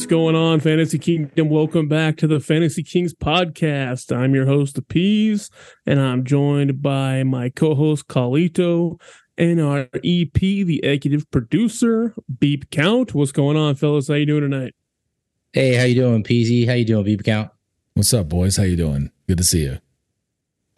What's going on, Fantasy Kingdom? Welcome back to the Fantasy Kings podcast. I'm your host, The Peez, and I'm joined by my co host, Carlito, and our EP, the executive producer, Beep Count. What's going on, fellas? How you doing tonight? Hey, how you doing, Peasy? How you doing, Beep Count? What's up, boys? How you doing? Good to see you.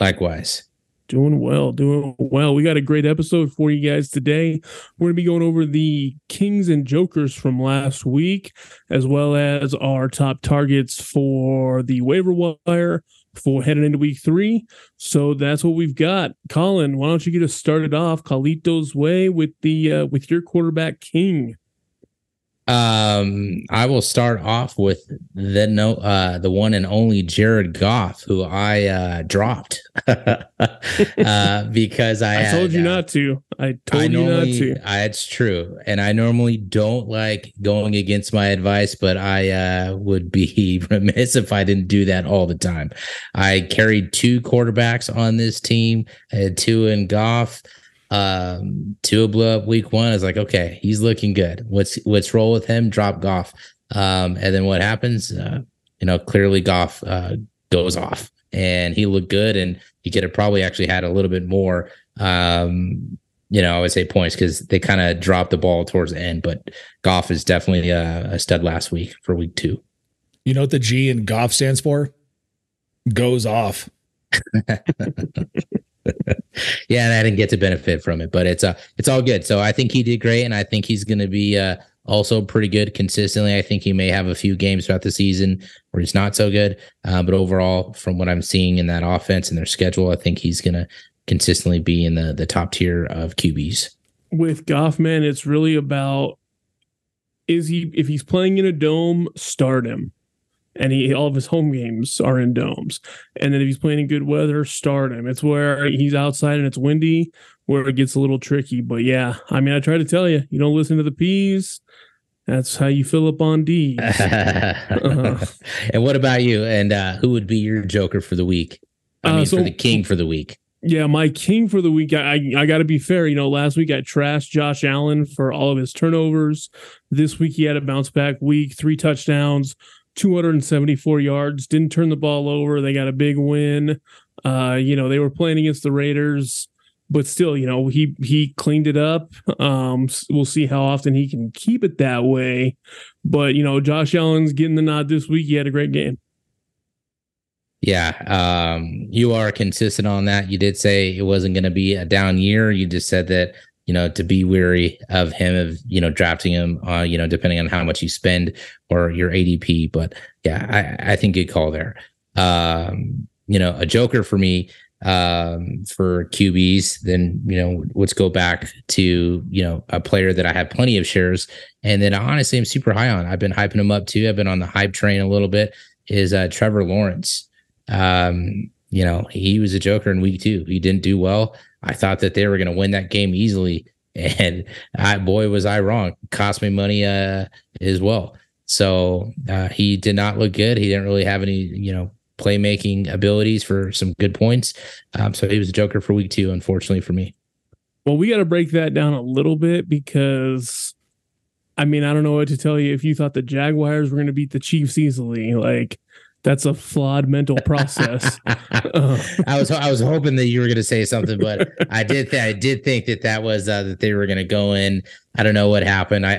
Likewise. Doing well, doing well. We got a great episode for you guys today. We're going to be going over the Kings and Jokers from last week, as well as our top targets for the waiver wire for heading into week three. So that's what we've got. Collin, why don't you get us started off Carlito's way with the uh, with your quarterback King? Um, I will start off with the no, uh, the one and only Jared Goff, who I uh, dropped uh, because I, I had, told you uh, not to. I told I you not to. I, it's true, and I normally don't like going against my advice, but I uh, would be remiss if I didn't do that all the time. I carried two quarterbacks on this team, I had two in Goff. Um, Tua blew up week one. I was like, okay, he's looking good. What's what's roll with him? Drop Goff. Um, and then what happens? Uh, you know, clearly Goff uh, goes off, and he looked good, and he could have probably actually had a little bit more. Um, you know, I would say points because they kind of dropped the ball towards the end, but Goff is definitely a, a stud last week for week two. You know what the G in Goff stands for? Goes off. yeah, and I didn't get to benefit from it, but it's uh it's all good. So I think he did great, and I think he's going to be uh also pretty good consistently. I think he may have a few games throughout the season where he's not so good, uh, but overall, from what I'm seeing in that offense and their schedule, I think he's going to consistently be in the the top tier of QBs. With Goff, man, it's really about is he if he's playing in a dome, start him and he all of his home games are in domes. And then if he's playing in good weather, start him. It's where he's outside and it's windy, where it gets a little tricky. But yeah, I mean, I try to tell you, you don't listen to the Peez. That's how you fill up on D. uh-huh. And what about you? And uh, who would be your Joker for the week? I mean, uh, so, for the King for the week. Yeah, my king for the week. I I got to be fair. You know, last week I trashed Josh Allen for all of his turnovers. This week he had a bounce back week, three touchdowns, 274 yards, didn't turn the ball over. They got a big win. Uh, you know, they were playing against the Raiders, but still, you know, he he cleaned it up. Um, we'll see how often he can keep it that way. But, you know, Josh Allen's getting the nod this week. He had a great game. Yeah, um, you are consistent on that. You did say it wasn't going to be a down year. You just said that you know, to be weary of him, of, you know, drafting him, uh, you know, depending on how much you spend or your ADP. But yeah, I, I think good call there. Um, you know, a joker for me um, for QBs, then, you know, let's go back to, you know, a player that I have plenty of shares. And then honestly, I'm super high on. I've been hyping him up too. I've been on the hype train a little bit is uh, Trevor Lawrence. Um, you know, he was a joker in week two. He didn't do well. I thought that they were going to win that game easily, and I boy was I wrong. Cost me money uh, as well. So uh, he did not look good. He didn't really have any, you know, playmaking abilities for some good points. Um, so he was a joker for week two, unfortunately for me. Well, we got to break that down a little bit because, I mean, I don't know what to tell you. If you thought the Jaguars were going to beat the Chiefs easily, like that's a flawed mental process. I was I was hoping that you were going to say something, but I did th- I did think that that was uh, that they were going to go in. I don't know what happened. I,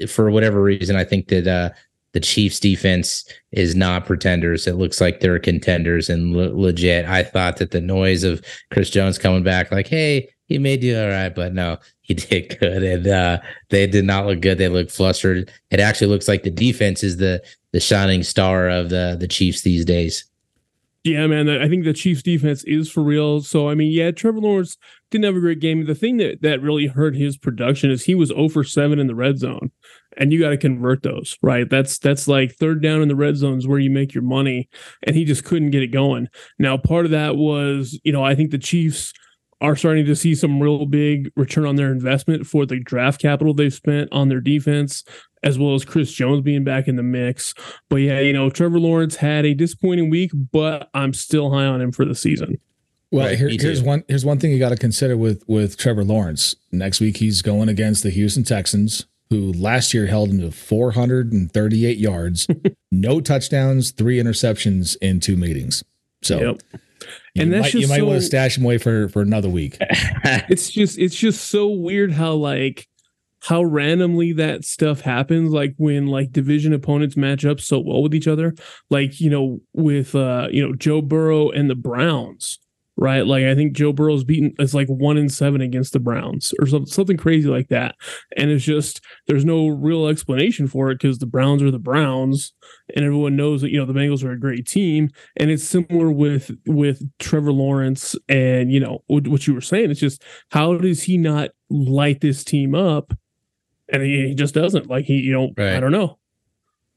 I for whatever reason I think that uh, the Chiefs defense is not pretenders. It looks like they're contenders and le- legit. I thought that the noise of Chris Jones coming back, like, hey, he may do all right, but no, he did good, and uh, they did not look good. They look flustered. It actually looks like the defense is the the shining star of the the Chiefs these days. Yeah, man, I think the Chiefs defense is for real. So I mean, yeah, Trevor Lawrence didn't have a great game. The thing that that really hurt his production is he was 0 for 7 in the red zone. And you got to convert those, right? That's that's like third down in the red zone is where you make your money. And he just couldn't get it going. Now, part of that was, you know, I think the Chiefs are starting to see some real big return on their investment for the draft capital they've spent on their defense as well as Chris Jones being back in the mix. But yeah, you know, Trevor Lawrence had a disappointing week, but I'm still high on him for the season. Well, right, here, here's one here's one thing you got to consider with with Trevor Lawrence. Next week he's going against the Houston Texans, who last year held him to 438 yards, no touchdowns, three interceptions in two meetings. So Yep. You And that's might, you just might want to stash them away for, for another week. it's just it's just so weird how like how randomly that stuff happens like when like division opponents match up so well with each other like you know with uh you know joe burrow and the browns right? Like i think joe burrow's beaten it's like one in seven against the browns or something something crazy like that. And it's just there's no real explanation for it because the browns are the browns and everyone knows that you know the bengals are a great team. And it's similar with with trevor lawrence and you know what, you were saying. It's just how does he not light this team up? And he, he just doesn't. Like he you know i don't know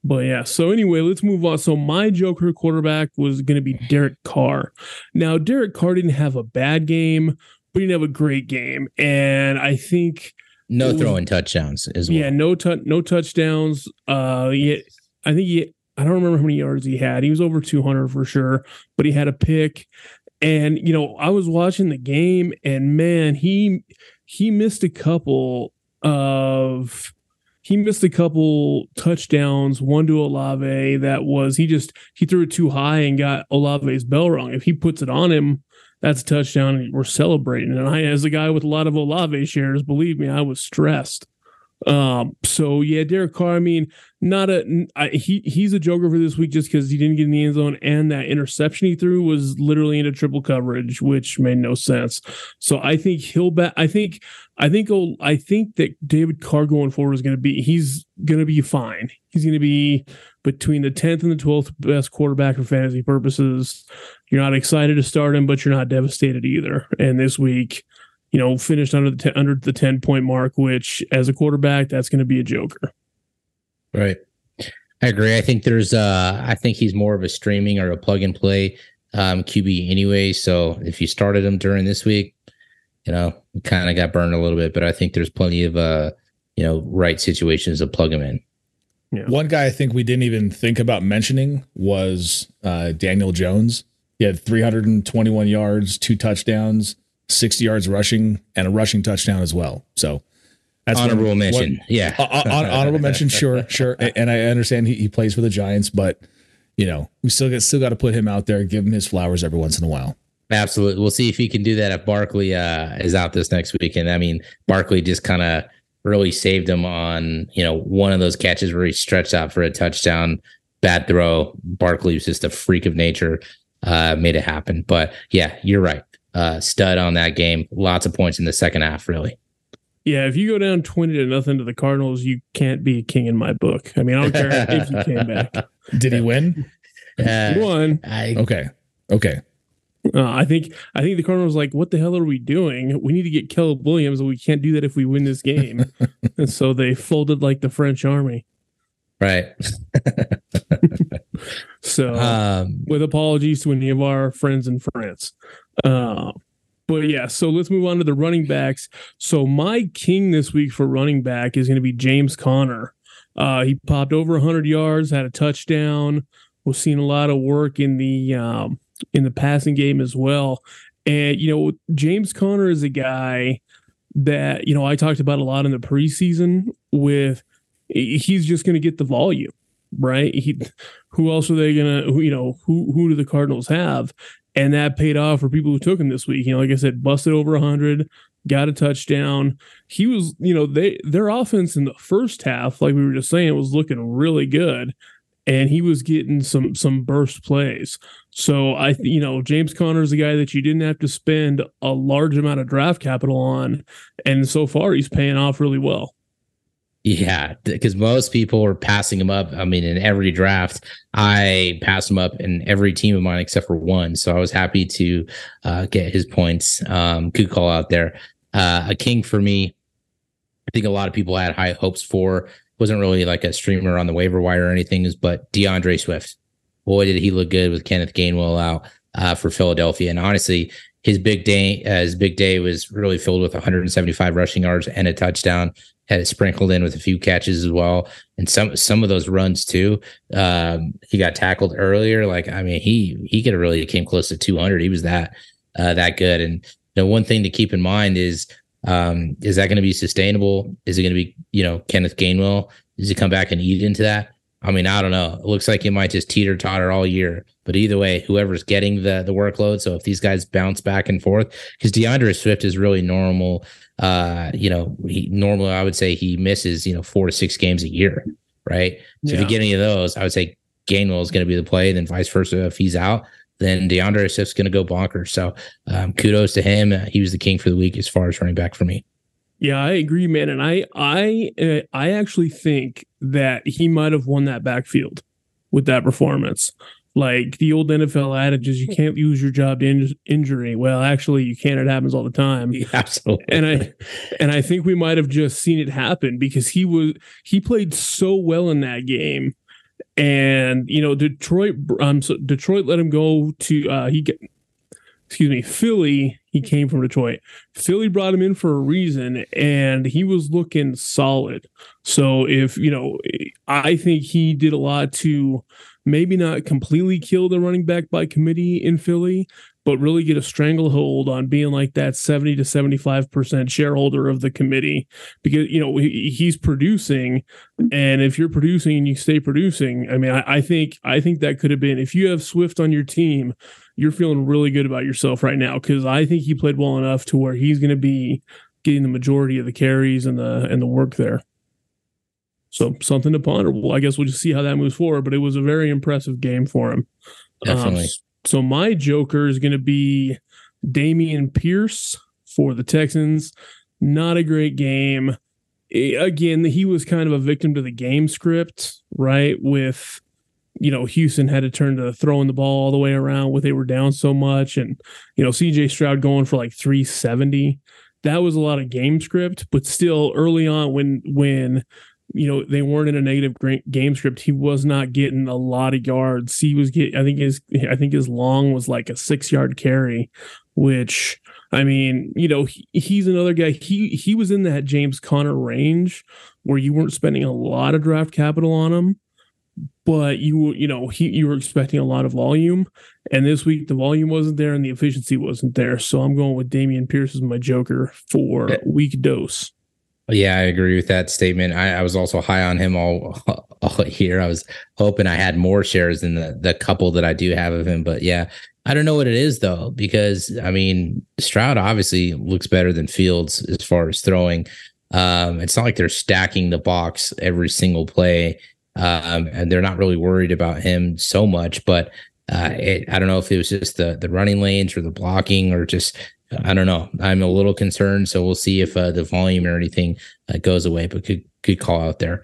but yeah so anyway let's move on so my joker quarterback was going to be derek carr now derek carr didn't have a bad game but he didn't have a great game and i think no was- throwing touchdowns as well. yeah, no tou- no touchdowns. Uh, yeah, I think he. I don't remember how many yards he had. He was over 200 for sure, but he had a pick. And you know, I was watching the game, and man, he he missed a couple of he missed a couple touchdowns. One to Olave that was he just he threw it too high and got Olave's bell rung. If he puts it on him, that's a touchdown. And we're celebrating. And I, as a guy with a lot of Olave shares, believe me, I was stressed. Um, so yeah, Derek Carr. I mean, not a I, he. He's a joker for this week just because he didn't get in the end zone, and that interception he threw was literally into triple coverage, which made no sense. So I think he'll bet. I think. I think. I think that David Carr going forward is going to be. He's going to be fine. He's going to be between the tenth and the twelfth best quarterback for fantasy purposes. You're not excited to start him, but you're not devastated either. And this week, you know, finished under the ten, under the ten point mark, which as a quarterback, that's going to be a joker. Right. I agree. I think there's uh I think he's more of a streaming or a plug and play um QB anyway. So if you started him during this week, you know, kind of got burned a little bit, but I think there's plenty of uh, you know, right situations to plug him in. One guy I think we didn't even think about mentioning was uh, Daniel Jones. He had 321 yards, two touchdowns, 60 yards rushing, and a rushing touchdown as well. So that's one- Honorable one- mention. yeah. Uh, uh, hon- mention, sure, sure. And I understand he, he plays for the Giants, but you know we still get still got to put him out there, give him his flowers every once in a while. Absolutely. We'll see if he can do that if Barkley uh, is out this next weekend. I mean, Barkley just kind of really saved him on, you know, one of those catches where he stretched out for a touchdown, bad throw. Barkley was just a freak of nature, uh, made it happen. But yeah, you're right. Uh, stud on that game. Lots of points in the second half, really. Yeah, if you go down twenty to nothing to the Cardinals, you can't be a king in my book. I mean, I don't care if you came back. Did he win? Uh, You won. I, Okay, okay. Uh, I think I think the Cardinals like, what the hell are we doing? We need to get Caleb Williams, and we can't do that if we win this game. and so they folded like the French army. right. So Um, with apologies to any of our friends in France. Uh, but yeah, so let's move on to the running backs. So my king this week for running back is going to be James Conner. Uh, he popped over 100 yards, had a touchdown. We're seeing a lot of work in the um, in the passing game as well. And you know, James Conner is a guy that you know I talked about a lot in the preseason. With he's just going to get the volume, right? He who else are they gonna you know who who do the cardinals have and that paid off for people who took him this week you know like i said busted over 100 got a touchdown he was you know they their offense in the first half like we were just saying was looking really good and he was getting some some burst plays so i you know james conner is a guy that you didn't have to spend a large amount of draft capital on and so far he's paying off really well Yeah, because most people are passing him up. I mean, in every draft, I passed him up in every team of mine except for one. So I was happy to uh, get his points. Um, good call out there. Uh, a king for me. I think a lot of people had high hopes for. Wasn't really like a streamer on the waiver wire or anything, but D'Andre Swift. Boy, did he look good with Kenneth Gainwell out uh, for Philadelphia. And honestly, his big day, uh, his big day was really filled with 175 rushing yards and a touchdown had it sprinkled in with a few catches as well, and some some of those runs too. Um, he got tackled earlier. Like I mean, he he could have really came close to 200. He was that uh, that good. And know, one thing to keep in mind is Um, is that going to be sustainable? Is it going to be, you know, Kenneth Gainwell? Does he come back and eat into that? I mean, I don't know. It looks like it might just teeter totter all year. But either way, whoever's getting the the workload. So if these guys bounce back and forth, because D'Andre Swift is really normal. Uh, you know, he normally I would say he misses you know four to six games a year, right? So yeah. if you get any of those, I would say Gainwell is going to be the play. Then vice versa, if he's out, then D'Andre Swift's going to go bonkers. So um, kudos to him. Uh, he was the king for the week as far as running back for me. Yeah, I agree, man. And I, I, uh, I actually think that he might have won that backfield with that performance. Like the old NFL adage is, you can't lose your job to in- injury. Well, actually, you can. It happens all the time. Yeah, absolutely. And I, and I think we might have just seen it happen because he was he played so well in that game, and you know Detroit. Um, so Detroit let him go to uh, he get excuse me, Philly, he came from Detroit. Philly brought him in for a reason and he was looking solid. So if, you know, I think he did a lot to maybe not completely kill the running back by committee in Philly, but really get a stranglehold on being like that 70 to 75% shareholder of the committee because, you know, he's producing. And if you're producing and you stay producing, I mean, I, I think, I think that could have been, if you have Swift on your team, you're feeling really good about yourself right now. Cause I think he played well enough to where he's going to be getting the majority of the carries and the, and the work there. So something to ponder. Well, I guess we'll just see how that moves forward, but it was a very impressive game for him. Definitely. Um, so my Joker is going to be Dameon Pierce for the Texans. Not a great game. Again, he was kind of a victim to the game script, right? With you know, Houston had to turn to throwing the ball all the way around with they were down so much. And, you know, CJ Stroud going for like 370. That was a lot of game script, but still early on when when you know they weren't in a negative game script. He was not getting a lot of yards. He was getting i think his i think his long was like a six yard carry which i mean you know he, he's another guy. He he was in that james conner range where you weren't spending a lot of draft capital on him but you you know he you were expecting a lot of volume. And this week the volume wasn't there and the efficiency wasn't there. So i'm going with dameon pierce as my joker for week dose yeah, I agree with that statement. I, I, was also high on him all, all year. I was hoping I had more shares than the, the couple that I do have of him. But yeah, I don't know what it is though, because I mean, Stroud obviously looks better than Fields as far as throwing. Um, it's not like they're stacking the box every single play, um, and they're not really worried about him so much. But uh, it, I don't know if it was just the the running lanes or the blocking or just I don't know. I'm a little concerned, so we'll see if uh, the volume or anything uh, goes away. But good, good call out there.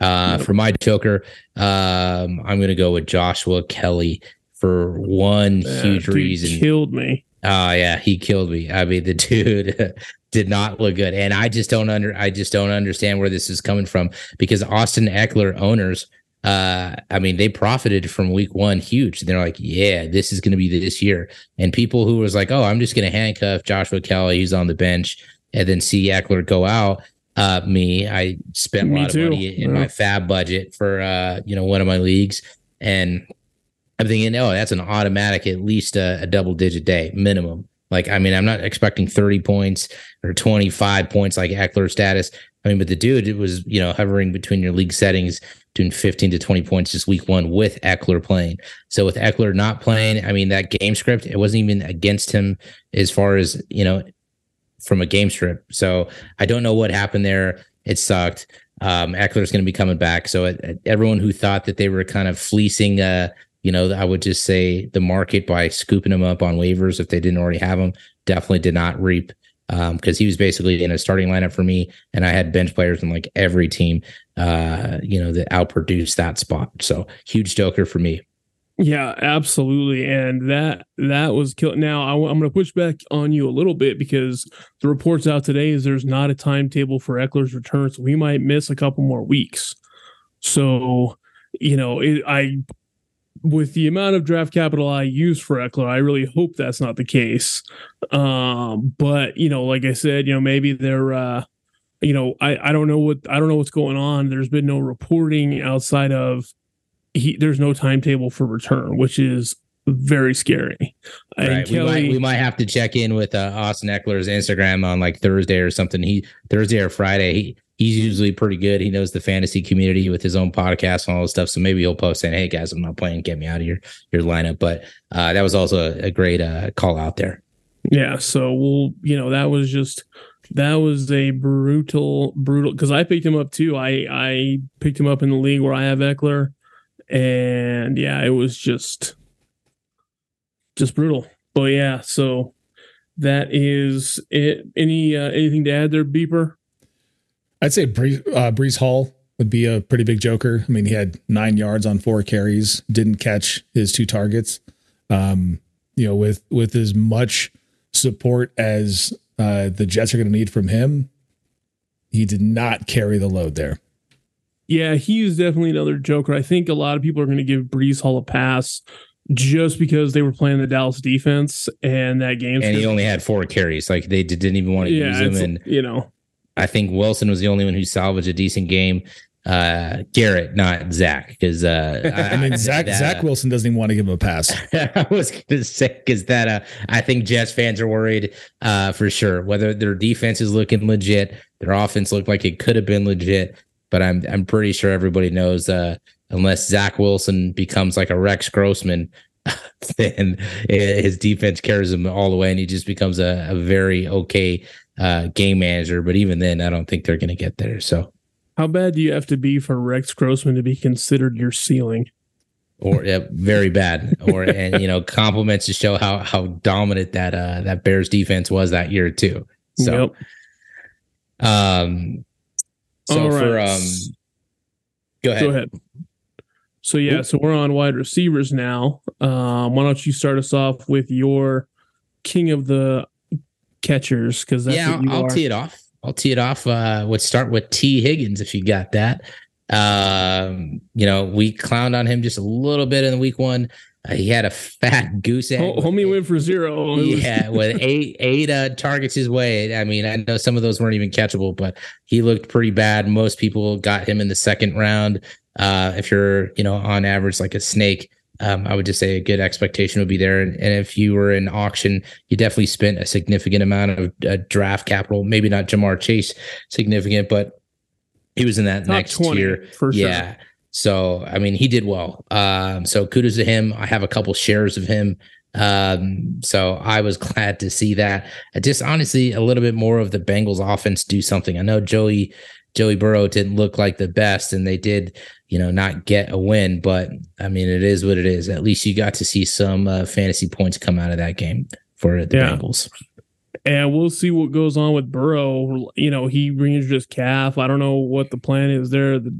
Uh, for my joker, um, I'm going to go with Joshua Kelly for one huge reason. He killed me. Oh yeah, he killed me. I mean, the dude did not look good, and I just don't under. I just don't understand where this is coming from because Austin Ekeler owners uh, I mean, they profited from week one huge. They're like, yeah, this is going to be this year. And people who was like, oh, I'm just going to handcuff Joshua Kelly, he's on the bench, and then see Ekeler go out. Uh, me, I spent a lot of money in yeah. my FAAB budget for uh, you know, one of my leagues, and I'm thinking, oh, that's an automatic, at least a, a double digit day minimum. Like, I mean, I'm not expecting 30 points or 25 points like Ekeler status. I mean, but the dude, it was, you know, hovering between your league settings doing 15 to 20 points just week one with Ekeler playing. So with Ekeler not playing, I mean, that game script, it wasn't even against him as far as, you know, from a game script. So I don't know what happened there. It sucked. Um, Ekeler's going to be coming back. So it, it, everyone who thought that they were kind of fleecing, uh, you know, I would just say the market by scooping them up on waivers if they didn't already have them, definitely did not reap because um, he was basically in a starting lineup for me, and I had bench players in like every team, uh, you know, that outproduced that spot. So huge joker for me. Yeah, absolutely, and that that was kill. Now I, am going to push back on you a little bit because the reports out today is there's not a timetable for Ekeler's return, so we might miss a couple more weeks. So you know, it, I with the amount of draft capital I use for Ekeler, I really hope that's not the case. Um, but you know, like I said, you know, maybe they're, uh, you know, I I don't know what I don't know what's going on. There's been no reporting outside of he. There's no timetable for return, which is very scary. Right. Kelly, we, might, we might have to check in with uh, Austin Ekeler's Instagram on like Thursday or something. He Thursday or Friday. He he's usually pretty good. He knows the fantasy community with his own podcast and all this stuff. So maybe he'll post saying, "Hey guys, I'm not playing. Get me out of your your lineup." But uh, that was also a, a great uh, call out there. Yeah. So we'll you know that was just that was a brutal brutal because I picked him up too. I I picked him up in the league where I have Ekeler, and yeah, it was just just brutal. But yeah, so that is it. Any uh, anything to add there, Beeper? I'd say Breece, uh, Breece Hall would be a pretty big joker. I mean, he had nine yards on four carries, didn't catch his two targets. Um, you know, with with as much support as uh, the Jets are going to need from him, he did not carry the load there. Yeah, he is definitely another joker. I think a lot of people are going to give Breece Hall a pass just because they were playing the Dallas defense and that game. And he only had four carries. Like they didn't even want to yeah, use him. And you know, I think Wilson was the only one who salvaged a decent game. Uh, Garrett, not Zach, because uh, I, I, mean Zach that, Zach Wilson doesn't even want to give him a pass. I was going to say because that uh, I think Jets fans are worried uh, for sure whether their defense is looking legit, their offense looked like it could have been legit, but I'm I'm pretty sure everybody knows uh, unless Zach Wilson becomes like a Rex Grossman, then his defense carries him all the way, and he just becomes a, a very okay uh, game manager. But even then, I don't think they're going to get there. So, how bad do you have to be for Rex Grossman to be considered your ceiling? Or yeah, very bad. Or and you know, compliments to show how how dominant that uh that Bears defense was that year too. So, yep. um, so right. for um, go ahead. Go ahead. So yeah, so we're on wide receivers now. Um, why don't you start us off with your king of the catchers? Because yeah, I'll, I'll tee it off. I'll tee it off. Uh, let's start with Tee Higgins if you got that. Um, you know, we clowned on him just a little bit in the week one. Uh, he had a fat goose egg. Homie went for zero. yeah, with eight eight uh, targets his way. I mean, I know some of those weren't even catchable, but he looked pretty bad. Most people got him in the second round. Uh, if you're, you know, on average like a snake, um, I would just say a good expectation would be there. And, and, if you were in auction, you definitely spent a significant amount of uh, draft capital. Maybe not Ja'Marr Chase significant, but he was in that Top next tier. For sure. Yeah. So I mean, he did well. Um, so kudos to him. I have a couple shares of him. Um, so I was glad to see that. Just honestly, a little bit more of the Bengals offense do something. I know Joey Joey Burrow didn't look like the best, and they did, you know, not get a win. But I mean, it is what it is. At least you got to see some uh, fantasy points come out of that game for the yeah. Bengals. And we'll see what goes on with Burrow. You know, he re-injured his calf. I don't know what the plan is there. The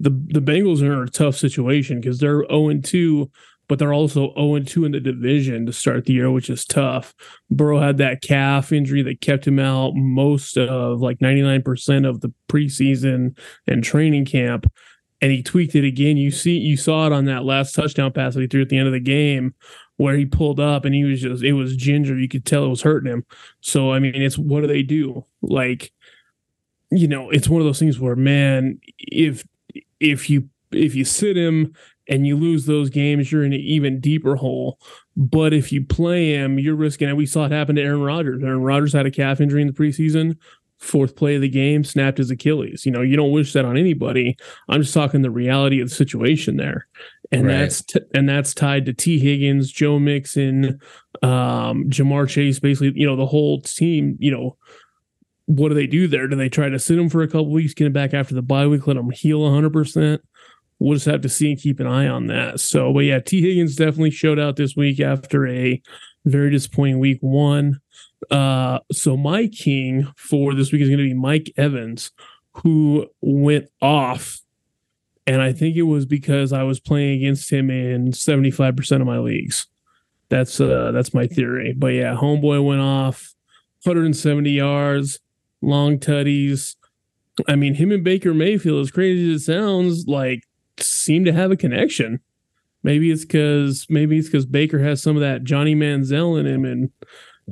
the the Bengals are in a tough situation because they're 0 2 but they're also 0 2 in the division to start the year, which is tough. Burrow had that calf injury that kept him out most of like 99% of the preseason and training camp. And he tweaked it again. You see, you saw it on that last touchdown pass that he threw at the end of the game where he pulled up and he was just, it was ginger. You could tell it was hurting him. So, I mean, it's what do they do? Like, you know, it's one of those things where, man, if, if you, if you sit him and you lose those games, you're in an even deeper hole. But if you play him, you're risking it. We saw it happen to Aaron Rodgers. Aaron Rodgers had a calf injury in the preseason. Fourth play of the game, snapped his Achilles. You know, you don't wish that on anybody. I'm just talking the reality of the situation there, and right. that's t- and that's tied to T. Higgins, Joe Mixon, um, Ja'Marr Chase. Basically, you know, the whole team. You know, what do they do there? Do they try to sit him for a couple weeks, get him back after the bye week, let him heal 100 percent? we'll just have to see and keep an eye on that. So, but yeah, T. Higgins definitely showed out this week after a very disappointing week one. Uh, so my king for this week is going to be Mike Evans, who went off. And I think it was because I was playing against him in 75% of my leagues. That's uh that's my theory. But yeah, homeboy went off 170 yards, long tutties. I mean, him and Baker Mayfield, as crazy as it sounds, like seem to have a connection. Maybe it's because maybe it's because Baker has some of that Johnny Manziel in him, and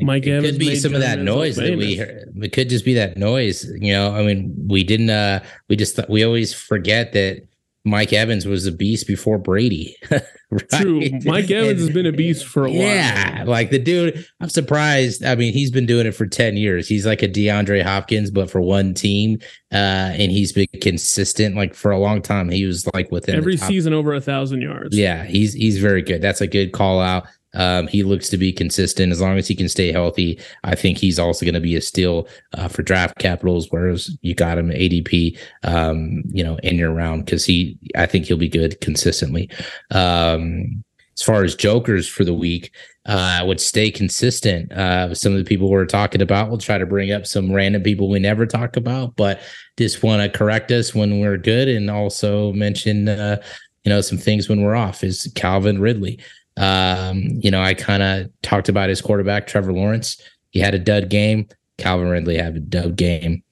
Mike it Evans could be some of that Manziel noise famous. that we heard. It could just be that noise. You know, I mean, we didn't. uh We just we always forget that Mike Evans was a beast before Brady. right? True. Mike Evans and, has been a beast for a while. Yeah. Like the dude, I'm surprised. I mean, he's been doing it for 10 years. He's like a DeAndre Hopkins, but for one team. Uh, and he's been consistent. Like for a long time, he was like within every season over a thousand yards. Yeah, he's he's very good. That's a good call out. Um, he looks to be consistent as long as he can stay healthy. I think he's also going to be a steal uh, for draft capitals, whereas you got him ADP, um, you know, in your round because he, I think he'll be good consistently. Um, as far as jokers for the week, uh, would stay consistent. Uh, some of the people we're talking about, we'll try to bring up some random people we never talk about, but just want to correct us when we're good and also mention, uh, you know, some things when we're off. Is Calvin Ridley? Um, you know, I kind of talked about his quarterback, Trevor Lawrence. He had a dud game. Calvin Ridley had a dud game.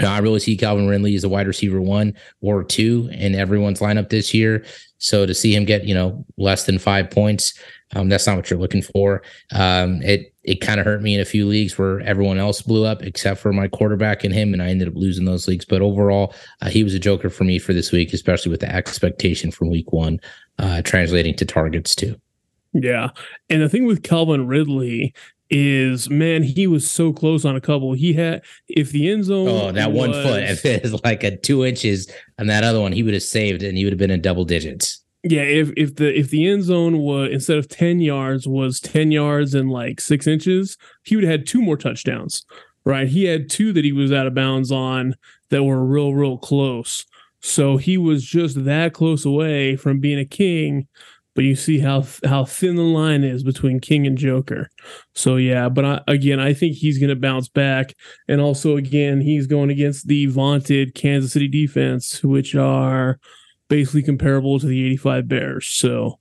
I really see Calvin Ridley as a wide receiver one or two in everyone's lineup this year. So to see him get, you know, less than five points, um, that's not what you're looking for. Um, it it kind of hurt me in a few leagues where everyone else blew up except for my quarterback and him, and I ended up losing those leagues. But overall, uh, he was a joker for me for this week, especially with the expectation from week one uh, translating to targets too. Yeah. And the thing with Calvin Ridley is, man, he was so close on a couple. He had, if the end zone. Oh, that was, one foot, if it is like a two inches on that other one, he would have saved and he would have been in double digits. Yeah, if if the if the end zone was instead of ten yards was ten yards and like six inches, he would have had two more touchdowns. Right, he had two that he was out of bounds on that were real real close. So he was just that close away from being a king but you see how how thin the line is between King and Joker. So yeah, but I, again, I think he's going to bounce back, and also again, he's going against the vaunted Kansas City defense, which are basically comparable to the '85 Bears. So.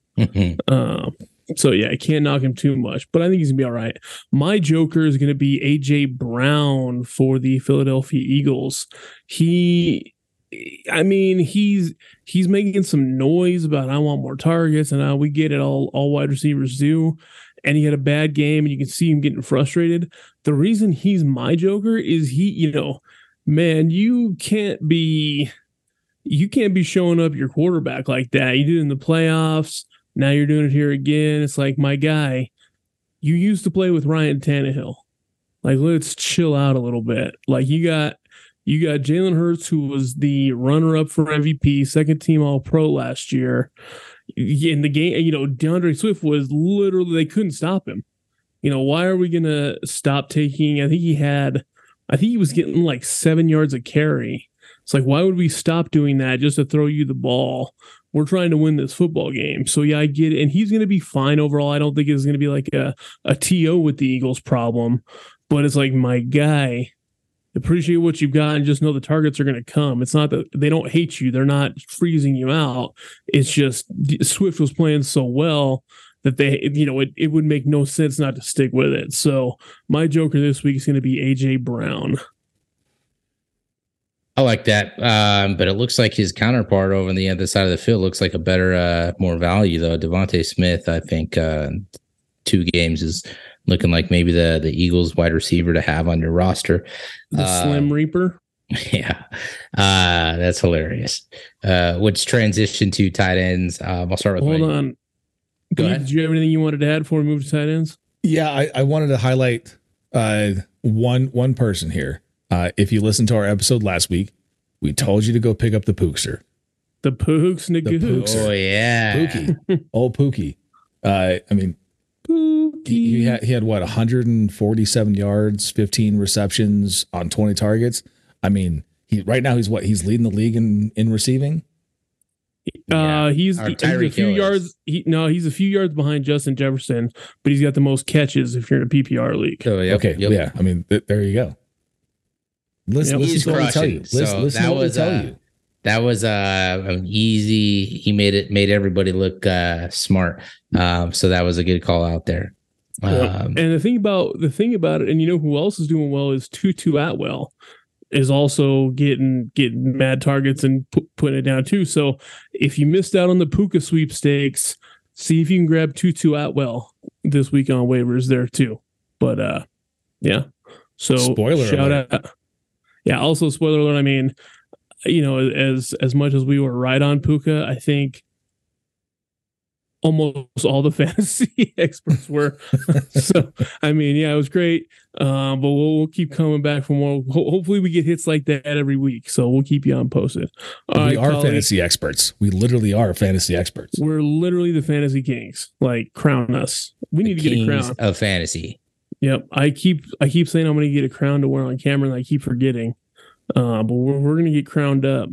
um, so yeah, I can't knock him too much, but I think he's gonna be all right. My Joker is gonna be AJ Brown for the Philadelphia Eagles. He I mean, he's he's making some noise about I want more targets, and uh, we get it. All all wide receivers do. And he had a bad game, and you can see him getting frustrated. The reason he's my Joker is he, you know, man, you can't be you can't be showing up your quarterback like that. You did in the playoffs. Now you're doing it here again. It's like my guy. You used to play with Ryan Tannehill. Like, let's chill out a little bit. Like, you got you got Jalen Hurts, who was the runner up for MVP, second team All Pro last year. In the game, you know, D'Andre Swift was literally, they couldn't stop him. You know, why are we going to stop taking? I think he had, I think he was getting like seven yards of carry. It's like, why would we stop doing that just to throw you the ball? We're trying to win this football game. So, yeah, I get it. And he's going to be fine overall. I don't think it's going to be like a, a TO with the Eagles problem, but it's like, my guy, appreciate what you've got and just know the targets are going to come. It's not that they don't hate you, they're not freezing you out. It's just Swift was playing so well that they, you know, it, it would make no sense not to stick with it. So my Joker this week is going to be AJ Brown. I like that. Um, but it looks like his counterpart over on the other side of the field looks like a better, uh, more value though. DeVonta Smith, I think, uh, two games is looking like maybe the the Eagles wide receiver to have on your roster. The uh, Slim Reaper. Yeah, uh, that's hilarious. Uh, which transition to tight ends? Um, I'll start with. Hold my, on. Go ahead. Did you have anything you wanted to add before we move to tight ends? Yeah, I, I wanted to highlight uh, one one person here. Uh, if you listened to our episode last week, we told you to go pick up the Pookster. The Pooks Nagooks. Oh yeah, Pookie, old Pookie. Uh, I mean, he, he, had he had what 147 yards, 15 receptions on 20 targets. I mean, he right now he's what he's leading the league in in receiving. Uh, he's, he's a few yards. He, no, he's a few yards behind Justin Jefferson, but he's got the most catches if you're in a PPR league. Oh, yep, okay, yep. yeah. I mean, th- there you go. Listen, yep. listen to what we tell you. Listen, so listen to what tell uh, you that was uh an easy he made it made everybody look uh smart um so that was a good call out there um, and the thing about the thing about it and you know who else is doing well is tutu atwell is also getting getting mad targets and pu- putting it down too. So if you missed out on the puka sweepstakes see if you can grab tutu atwell this week on waivers there too. But uh yeah. So spoiler shout alert. out yeah also spoiler alert i mean you know, as as much as we were right on Puka, I think almost all the fantasy experts were. so I mean, yeah, it was great. Um, but we'll, we'll keep coming back for more. Ho- hopefully, we get hits like that every week. So we'll keep you on posted. All we right, are colleagues. fantasy experts. We literally are fantasy experts. We're literally the fantasy kings. Like crown us. We need the to get a crown of fantasy. Yep. I keep I keep saying I'm going to get a crown to wear on camera, and I keep forgetting. Uh, but we're, we're going to get crowned up,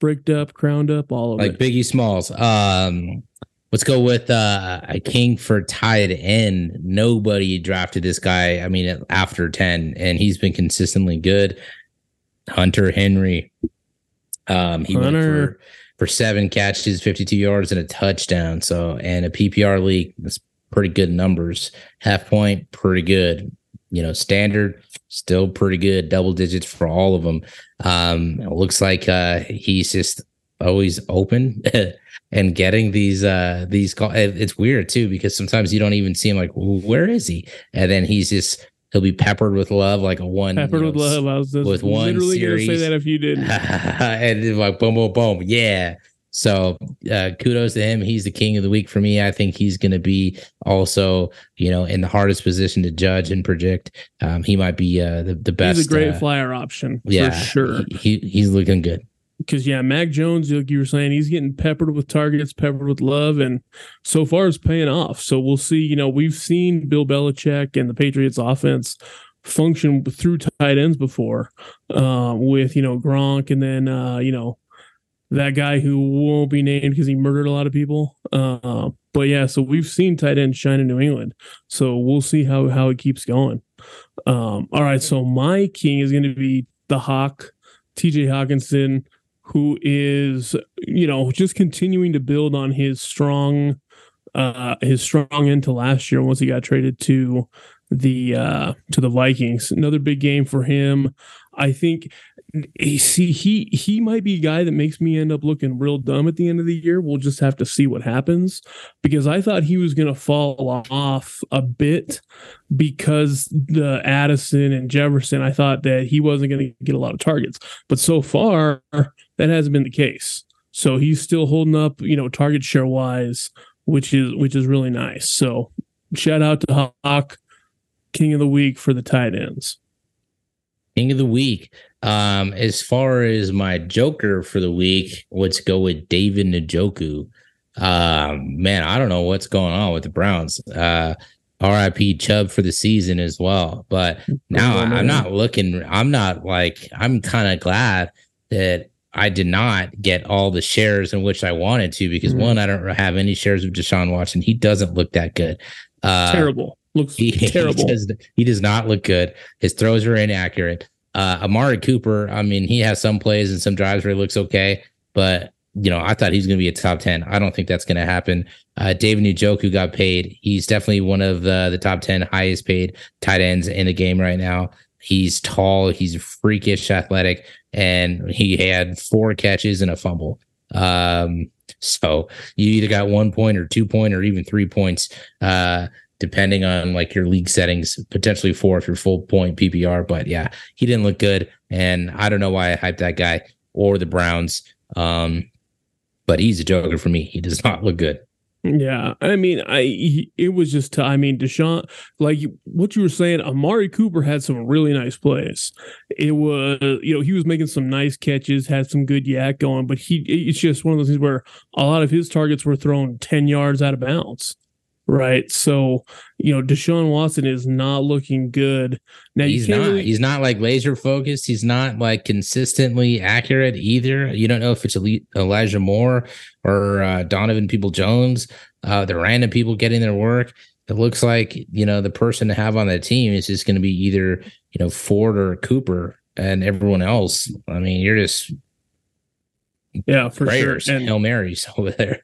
bricked up, crowned up, all of like it. Like Biggie Smalls. Um, let's go with uh, a king for tight end. Nobody drafted this guy. I mean, after ten, and he's been consistently good. Hunter Henry. Um, he Hunter. went for for seven catches, 52 yards, and a touchdown. So, and a PPR league, that's pretty good numbers. Half point, pretty good. You know, standard, still pretty good. Double digits for all of them. Um, it looks like uh, he's just always open and getting these uh these calls. It's weird too because sometimes you don't even see him like where is he, and then he's just he'll be peppered with love like a one peppered know, with love. I was with one literally series. gonna say that if you didn't, and like boom boom boom yeah. So uh, kudos to him. He's the king of the week for me. I think he's going to be also, you know, in the hardest position to judge and predict. Um, he might be uh, the the best. He's a great uh, flyer option. Yeah, for sure. He, he, he's looking good. Because yeah, Mac Jones, like you were saying, he's getting peppered with targets, peppered with love, and so far it's paying off. So we'll see. You know, we've seen Bill Belichick and the Patriots offense function through tight ends before, uh, with you know Gronk, and then uh, you know that guy who won't be named because he murdered a lot of people. Uh, but yeah, so we've seen tight ends shine in New England. So we'll see how how it keeps going. Um, all right, so my king is going to be the Hawk, T.J. Hockenson, who is you know just continuing to build on his strong uh his strong end to last year once he got traded to the uh to the Vikings. Another big game for him. I think Eh, see he he might be a guy that makes me end up looking real dumb at the end of the year. We'll just have to see what happens because I thought he was going to fall off a bit because the Addison and Jefferson. I thought that he wasn't going to get a lot of targets, but so far that hasn't been the case. So he's still holding up, you know, target share wise, which is which is really nice. So shout out to Hawk, King of the Week for the tight ends. King of the week. Um, as far as my Joker for the week, let's go with David Njoku. Um, man, I don't know what's going on with the Browns. Uh, RIP Chubb for the season as well. But now oh, I'm not looking, I'm not like, I'm kind of glad that I did not get all the shares in which I wanted to because mm-hmm. one, I don't have any shares of Deshaun Watson. He doesn't look that good. Uh, Terrible. Looks he, terrible. He does, he does, not look good. His throws are inaccurate. Uh, Amari Cooper, I mean, he has some plays and some drives where he looks okay, but you know, I thought he's going to be a top 10. I don't think that's going to happen. Uh, David Njoku got paid. He's definitely one of the, the top 10 highest paid tight ends in the game right now. He's tall, he's freakish athletic, and he had four catches and a fumble. Um, so you either got one point or two point or even three points. Uh, depending on like your league settings, potentially four if you're full point PPR. But yeah, he didn't look good. And I don't know why I hyped that guy or the Browns. Um, but he's a joker for me. He does not look good. Yeah, I mean, I he, it was just I mean, Deshaun, like what you were saying, Amari Cooper had some really nice plays. It was you know he was making some nice catches, had some good YAC going, but he it's just one of those things where a lot of his targets were thrown ten yards out of bounds right? So, you know, Deshaun Watson is not looking good. Now he's not. Really... He's not like laser focused. He's not like consistently accurate either. You don't know if it's Elijah Moore or uh, Donovan Peoples-Jones. Uh, the random people getting their work. It looks like you know the person to have on that team is just going to be either you know Ford or Cooper, and everyone else. I mean, you're just yeah for prayers, sure. And Hail Marys over there.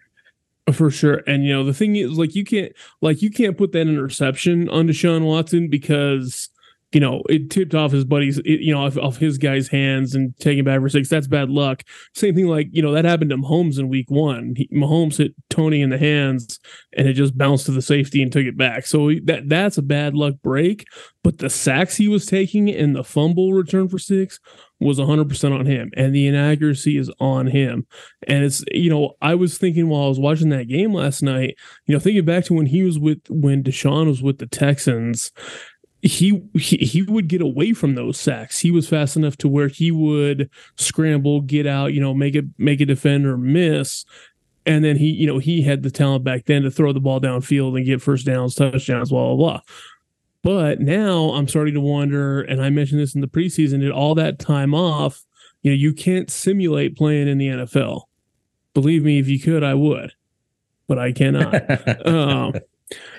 For sure. And you know, the thing is like you can't like you can't put that interception on Deshaun Watson because you know, it tipped off his buddies, it, you know, off, off, his guy's hands and taking back for six. That's bad luck. Same thing, like you know, that happened to Mahomes in Week One. He, Mahomes hit Toney in the hands, and it just bounced to the safety and took it back. So that that's a bad luck break. But the sacks he was taking and the fumble return for six, was 100% on him and the inaccuracy is on him. And it's, you know, I was thinking while I was watching that game last night, you know, thinking back to when he was with, when Deshaun was with the Texans, he, he he would get away from those sacks. He was fast enough to where he would scramble, get out, you know, make it make a defender miss, and then he, you know, he had the talent back then to throw the ball downfield and get first downs, touchdowns, blah blah blah. But now I'm starting to wonder, and I mentioned this in the preseason, did all that time off, you know, you can't simulate playing in the NFL. Believe me, if you could, I would, but I cannot. um,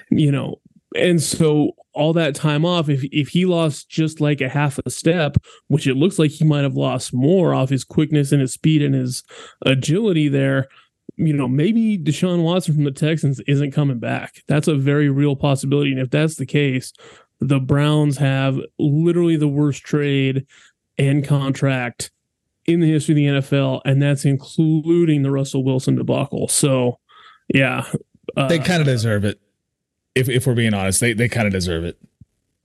you know, and so all that time off, if if he lost just like a half a step, which it looks like he might have lost more off his quickness and his speed and his agility there, you know, maybe Deshaun Watson from the Texans isn't coming back. That's a very real possibility. And if that's the case, the Browns have literally the worst trade and contract in the history of the NFL, and that's including the Russell Wilson debacle. So, yeah, uh, they kind of deserve it if if we're being honest, they they kind of deserve it.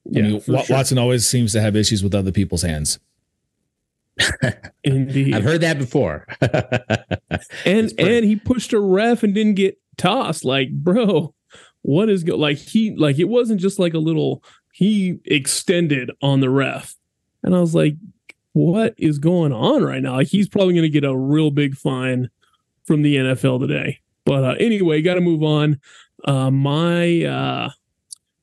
Yeah, I mean, w- sure. Watson always seems to have issues with other people's hands. Indeed, I've heard that before. and and he pushed a ref and didn't get tossed. Like, bro, what is go- like he like it wasn't just like a little. He extended on the ref, and I was like, what is going on right now? Like, he's probably going to get a real big fine from the NFL today. But uh, anyway, got to move on uh, my uh,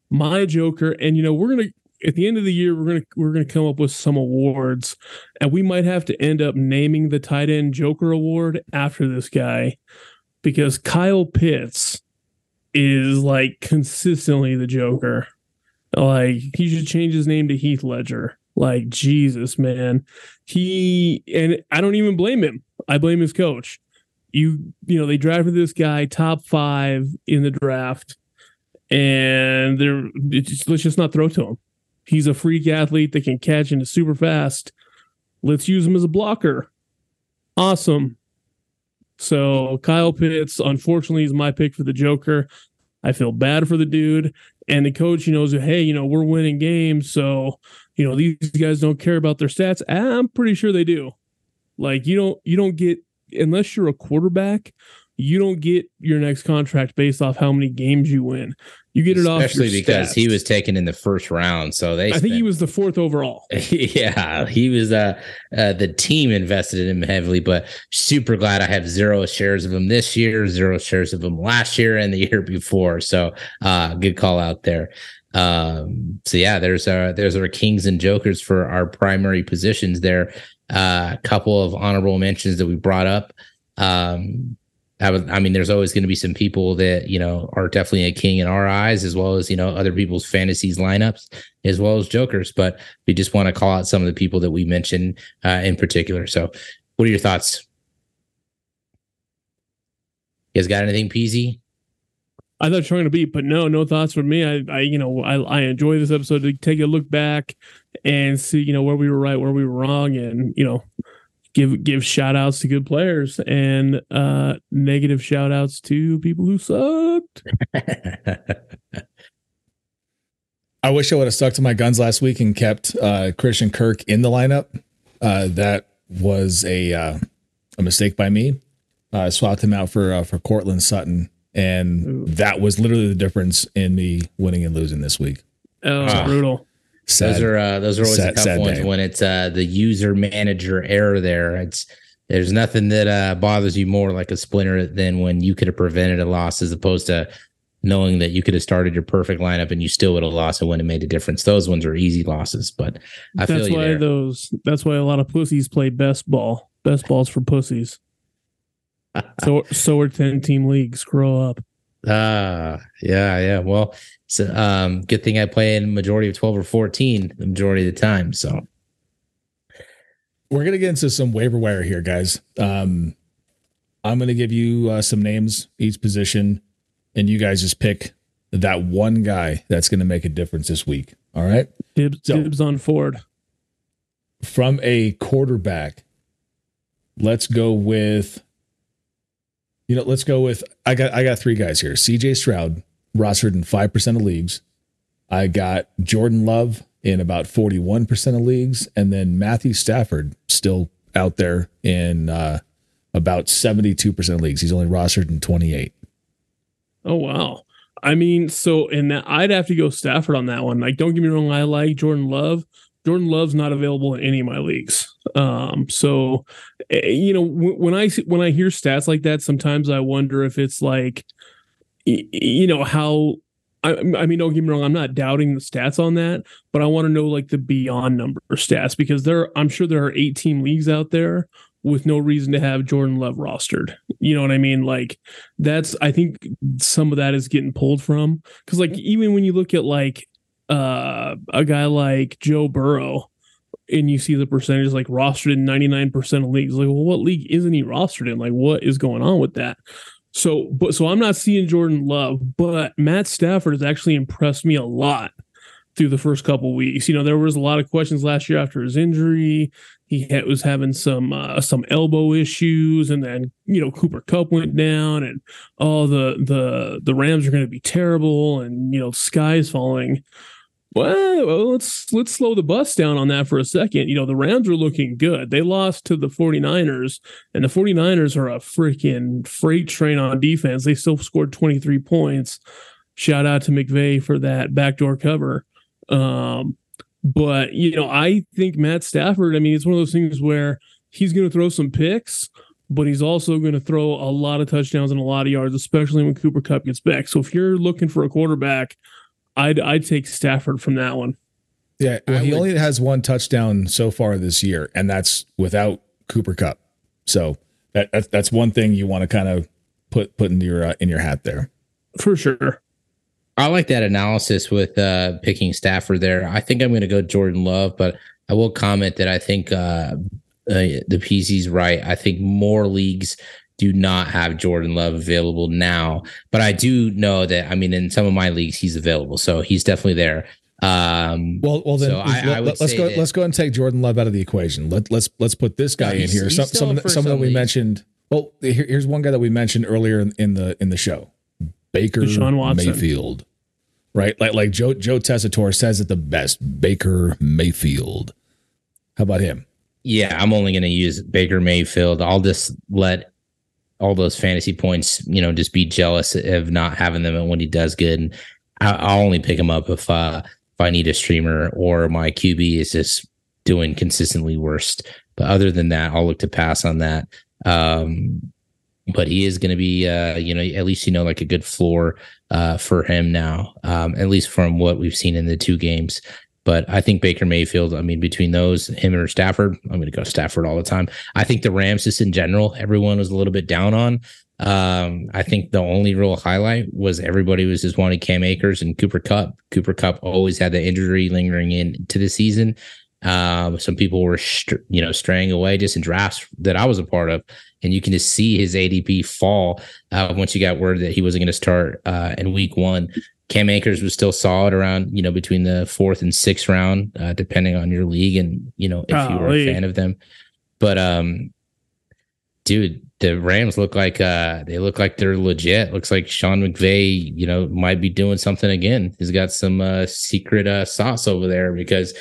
my Joker, and you know we're gonna at the end of the year we're gonna we're gonna come up with some awards, and we might have to end up naming the tight end Joker Award after this guy because Kyle Pitts is like consistently the Joker. Like he should change his name to Heath Ledger. Like Jesus, man. He and I don't even blame him. I blame his coach you you know they drafted this guy top five in the draft, and they're just, let's just not throw to him. He's a freak athlete that can catch and is super fast. Let's use him as a blocker. Awesome. So Kyle Pitts, unfortunately, is my pick for the Joker. I feel bad for the dude. And the coach, you know, knows, hey, you know, we're winning games. So, you know, these guys don't care about their stats. I'm pretty sure they do. Like you don't you don't get unless you're a quarterback, you don't get your next contract based off how many games you win. You get it especially off because stats. he was taken in the first round. So they, I think he was the fourth overall. yeah, he was. Uh, uh, the team invested in him heavily, but super glad I have zero shares of him this year, zero shares of him last year and the year before. So, uh, good call out there. Um, so yeah, there's our there's our kings and jokers for our primary positions there a couple of honorable mentions that we brought up. Um, I mean, there's always going to be some people that you know are definitely a king in our eyes, as well as you know other people's fantasies lineups, as well as jokers. But we just want to call out some of the people that we mentioned uh, in particular. So, what are your thoughts? You guys got anything, Peasy? I thought trying to beat, but no, no thoughts for me. I, I, you know, I, I enjoy this episode to take a look back and see, you know, where we were right, where we were wrong, and you know, give give shout outs to good players and uh negative shout outs to people who sucked. I wish I would have stuck to my guns last week and kept uh, Christian Kirk in the lineup. Uh, that was a uh, a mistake by me. I swapped him out for uh, for Courtland Sutton and Ooh. that was literally the difference in me winning and losing this week. Oh, ah. brutal. Sad, those are uh, those are always sad, the tough ones day. when it's uh, the user manager error. There, it's there's nothing that uh, bothers you more like a splinter than when you could have prevented a loss as opposed to knowing that you could have started your perfect lineup and you still would have lost and wouldn't have made a difference. Those ones are easy losses, but I that's why there. those that's why a lot of pussies play best ball. Best balls for pussies so so are 10 team leagues. Grow up. Ah, uh, yeah, yeah. Well, so um, good thing I play in majority of 12 or 14 the majority of the time. So we're gonna get into some waiver wire here, guys. Um, I'm gonna give you uh, some names each position, and you guys just pick that one guy that's gonna make a difference this week. All right. Dibs, so, dibs on Ford. From a quarterback, let's go with you know, let's go with I got I got three guys here. CJ Stroud, rostered in five percent of leagues. I got Jordan Love in about 41% of leagues. And then Matthew Stafford still out there in uh, about 72% of leagues. He's only rostered in 28. Oh, wow. I mean, so in that, I'd have to go Stafford on that one. Like, don't get me wrong, I like Jordan Love. Jordan Love's not available in any of my leagues. Um, so eh, you know, when I when I hear stats like that, sometimes I wonder if it's like, you know, how I, I, mean, don't get me wrong. I'm not doubting the stats on that, but I want to know like the beyond number stats because there, I'm sure there are 18 leagues out there with no reason to have Jordan Love rostered. You know what I mean? Like that's, I think some of that is getting pulled from because like even when you look at like uh, a guy like Joe Burrow, and you see the percentage like rostered in 99% of leagues. Like, well, what league isn't he rostered in? Like, what is going on with that? So, but so I'm not seeing Jordan Love, but Matt Stafford has actually impressed me a lot through the first couple weeks. You know, there was a lot of questions last year after his injury. He had, was having some uh, some elbow issues, and then you know Cooper Kupp went down, and all oh, the the the Rams are going to be terrible, and you know sky's falling. Well, well, let's let's slow the bus down on that for a second. You know, the Rams are looking good. They lost to the 49ers, and the 49ers are a freaking freight train on defense. They still scored 23 points. Shout out to McVay for that backdoor cover. Um, but you know, I think Matt Stafford, I mean, it's one of those things where he's going to throw some picks, but he's also going to throw a lot of touchdowns and a lot of yards, especially when Cooper Kupp gets back. So if you're looking for a quarterback I'd I'd take Stafford from that one. Yeah, well, he would, only has one touchdown so far this year, and that's without Cooper Kupp. So that, that that's one thing you want to kind of put put in your uh, in your hat there. For sure. I like that analysis with uh, picking Stafford there. I think I'm going to go Jordan Love, but I will comment that I think uh, uh, the PC's right. I think more leagues do not have Jordan Love available now, but I do know that I mean in some of my leagues he's available, so he's definitely there. Um, well, well then so I, let, I us go. That, let's go and take Jordan Love out of the equation. Let let's let's put this guy in here. Some some of, some that we mentioned. Well, here, here's one guy that we mentioned earlier in, in the in the show, Baker Mayfield. Right, like like Joe Joe Tessitore says it the best. Baker Mayfield. How about him? Yeah, I'm only going to use Baker Mayfield. I'll just let all those fantasy points, you know, just be jealous of not having them and when he does good. And I, will only pick him up if uh, if I need a streamer or my QB is just doing consistently worst. But other than that, I'll look to pass on that. Um, but he is going to be, uh, you know, at least you know like a good floor uh, for him now, um, at least from what we've seen in the two games. But I think Baker Mayfield, I mean, between those, him or Stafford, I'm going to go Stafford all the time. I think the Rams, just in general, everyone was a little bit down on. Um, I think the only real highlight was everybody was just wanting Cam Akers and Cooper Kupp. Cooper Kupp always had the injury lingering into the season. Um, some people were, you know, straying away just in drafts that I was a part of, and you can just see his ADP fall uh, once you got word that he wasn't going to start uh, in week one. Cam Akers was still solid around, you know, between the fourth and sixth round, uh, depending on your league and you know if you were a fan of them. But um, dude, the Rams look like uh they look like they're legit. Looks like Sean McVay, you know, might be doing something again. He's got some uh, secret uh, sauce over there because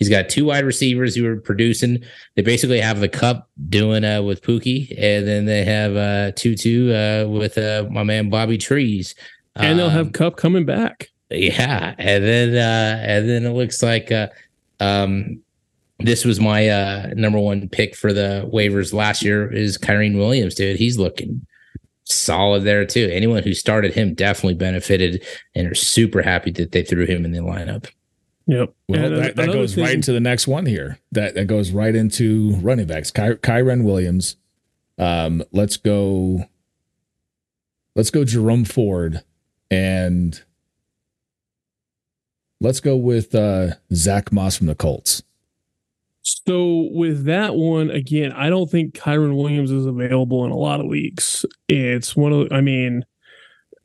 he's got two wide receivers who are producing. They basically have the cup doing uh with Pookie, and then they have uh Tutu uh with uh my man Bobby Trees and they'll have um, Kupp coming back. Yeah, and then uh, and then it looks like uh, um, this was my uh, number one pick for the waivers last year is Kyren Williams, dude. He's looking solid there too. Anyone who started him definitely benefited and are super happy that they threw him in the lineup. Yep. Well, and that, that goes thing, right into the next one here. That that goes right into running backs. Ky- Kyren Williams. Um, let's go. Let's go Jerome Ford and let's go with uh, Zach Moss from the Colts. So with that one again, I don't think Kyren Williams is available in a lot of leagues. It's one of, I mean,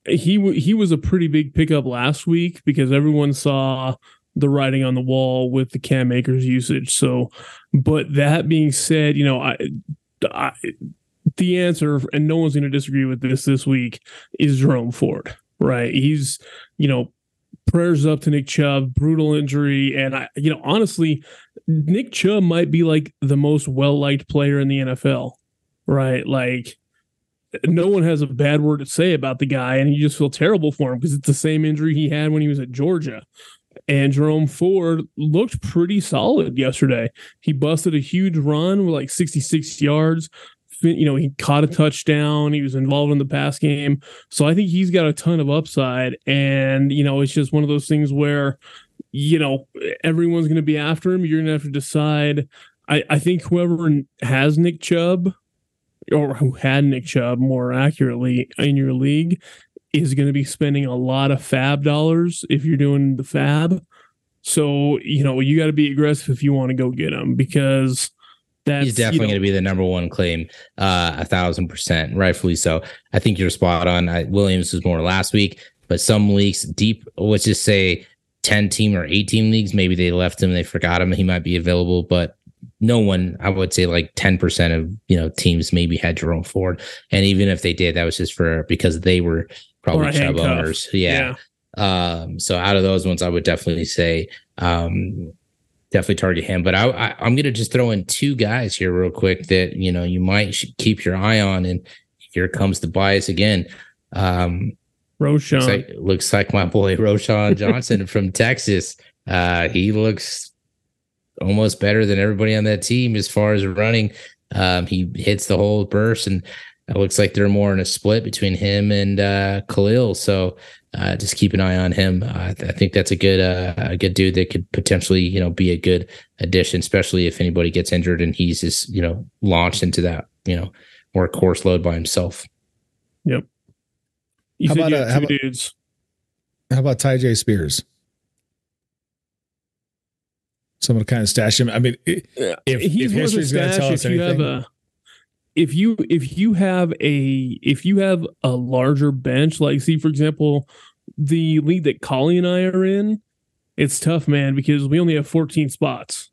he he was a pretty big pickup last week because everyone saw the writing on the wall with the Cam Akers usage. So, but that being said, you know, I, I the answer, and no one's going to disagree with this this week, is Jerome Ford right? He's, you know, prayers up to Nick Chubb, brutal injury. And I, you know, honestly, Nick Chubb might be like the most well liked player in the NFL, right? Like, no one has a bad word to say about the guy, and you just feel terrible for him because it's the same injury he had when he was at Georgia. And Jerome Ford looked pretty solid yesterday. He busted a huge run with like 66 yards. You know, he caught a touchdown. He was involved in the pass game. So I think he's got a ton of upside. And, you know, it's just one of those things where, you know, everyone's going to be after him. You're going to have to decide. I, I think whoever has Nick Chubb or who had Nick Chubb more accurately in your league is going to be spending a lot of FAAB dollars if you're doing the FAAB. So, you know, you got to be aggressive if you want to go get him because that's he's definitely you know, going to be the number one claim, uh, a thousand percent, rightfully so. I think you're spot on. I, Williams was more last week, but some leagues deep, let's just say 10 team or 18 leagues, maybe they left him, they forgot him, he might be available, but no one, I would say like 10% of, you know, teams maybe had Jerome Ford. And even if they did, that was just for because they were probably owners. Yeah. yeah. Um, so out of those ones, I would definitely say, um, definitely target him. But I, I am gonna just throw in two guys here real quick that you know you might keep your eye on. And here comes the bias again. Um, Roschon looks like, looks like my boy Roschon Johnson from Texas. Uh, he looks almost better than everybody on that team as far as running. Um, he hits the whole burst, and it looks like they're more in a split between him and uh, Khalil. So uh, just keep an eye on him. Uh, I think that's a good uh, a good dude that could potentially you know be a good addition, especially if anybody gets injured and he's just you know launched into that you know more course load by himself. Yep. You how about, you uh, had how about- dudes. How about Tyjae Spears? Someone to kind of stash him. I mean, if, he's if worth a history's going to stash tell us if you have anything, a if you if you have a if you have a larger bench like see for example the league that Collie and I are in it's tough man because we only have 14 spots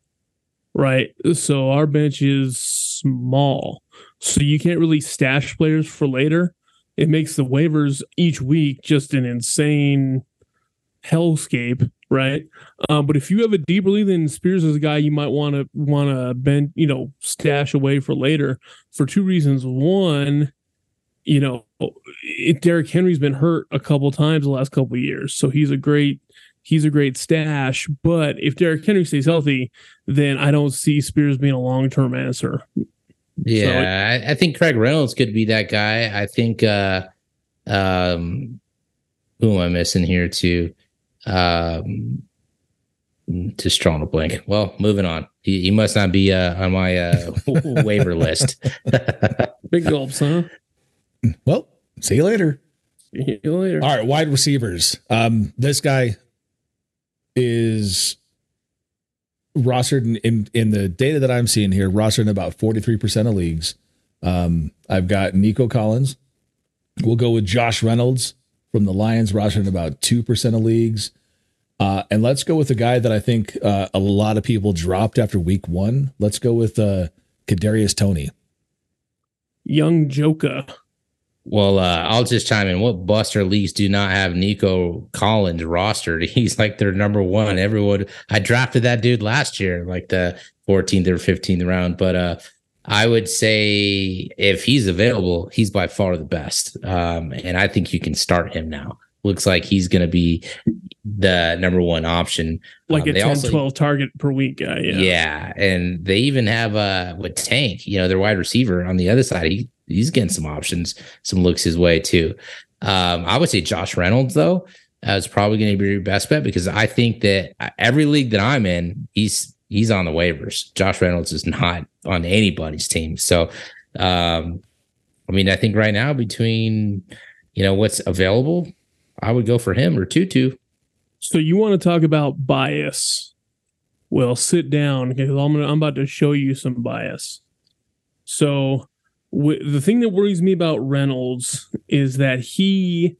right? So our bench is small. So you can't really stash players for later. It makes the waivers each week just an insane hellscape right um, but if you have a deeper league, then Spears is a guy you might want to want to bend, you know, stash away for later for two reasons. One, you know, it, Derrick Henry's been hurt a couple times the last couple years, so he's a great he's a great stash. But if Derrick Henry stays healthy, then I don't see Spears being a long term answer. Yeah, I, I think Craig Reynolds could be that guy. I think uh um who am I missing here too? Um just drawing a blank. Well, moving on. He, he must not be uh, on my uh, waiver list. Big gulps, huh? well, see you later. See you later. All right, wide receivers. Um, this guy is rostered in, in, in the data that I'm seeing here, rostered in about 43% of leagues. Um, I've got Nico Collins. We'll go with Josh Reynolds from the Lions, rostered in about 2% of leagues. Uh, and let's go with a guy that I think uh, a lot of people dropped after week one. Let's go with uh, Kadarius Toney. Young Joka. well, uh, I'll just chime in. What Buster leagues do not have Nico Collins rostered? He's like their number one. Everyone, I drafted that dude last year, like the 14th or 15th round. But uh, I would say if he's available, he's by far the best. Um, and I think you can start him now. Looks like he's going to be the number one option. Like Um, a they 10, also- 12 target per week guy. Yeah. Yeah. and they even have uh with Tank, you know, their wide receiver on the other side. He he's getting some options, some looks his way too. Um, I would say Josh Reynolds though uh, is probably going to be your best bet because I think that uh, every league that I'm in, he's he's on the waivers. Josh Reynolds is not on anybody's team. So, um, I mean, I think right now between you know what's available, I would go for him or Tutu. So you want to talk about bias? Well, sit down because I'm gonna, I'm about to show you some bias. So w- the thing that worries me about Reynolds is that he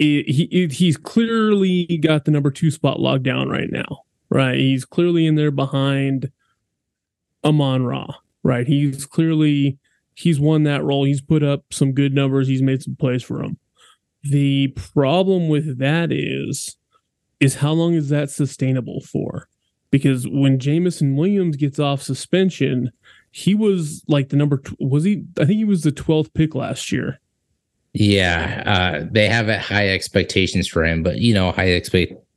i- he he's clearly got the number two spot locked down right now. Right, he's clearly in there behind Amon Ra. Right, he's clearly he's won that role. He's put up some good numbers. He's made some plays for him. The problem with that is is how long is that sustainable for? Because when Jameson Williams gets off suspension, he was like the number was he? I think he was the twelfth pick last year. Yeah, uh, they have high expectations for him, but you know, high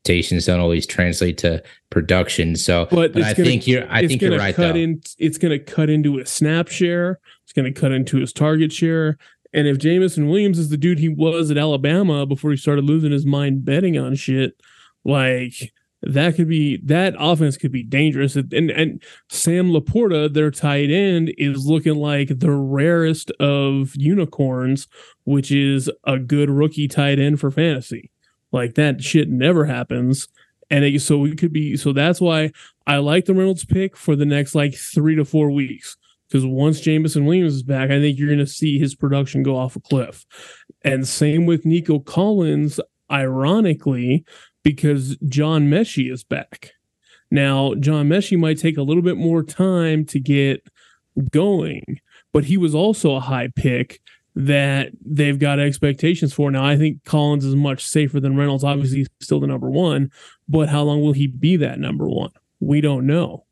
expectations don't always translate to production. So, but, but I gonna, think you're. I think you're right. Cut though. in, it's going to cut into his snap share. It's going to cut into his target share. And if Jameson Williams is the dude he was at Alabama before he started losing his mind betting on shit, like that could be that offense could be dangerous. And and Sam LaPorta, their tight end, is looking like the rarest of unicorns, which is a good rookie tight end for fantasy. Like that shit never happens. And it, so we could be so that's why I like the Reynolds pick for the next like three to four weeks. Because once Jameson Williams is back, I think you're going to see his production go off a cliff. And same with Nico Collins, ironically, because John Metchie is back. Now, John Metchie might take a little bit more time to get going, but he was also a high pick that they've got expectations for. Now, I think Collins is much safer than Reynolds. Obviously, he's still the number one, but how long will he be that number one? We don't know.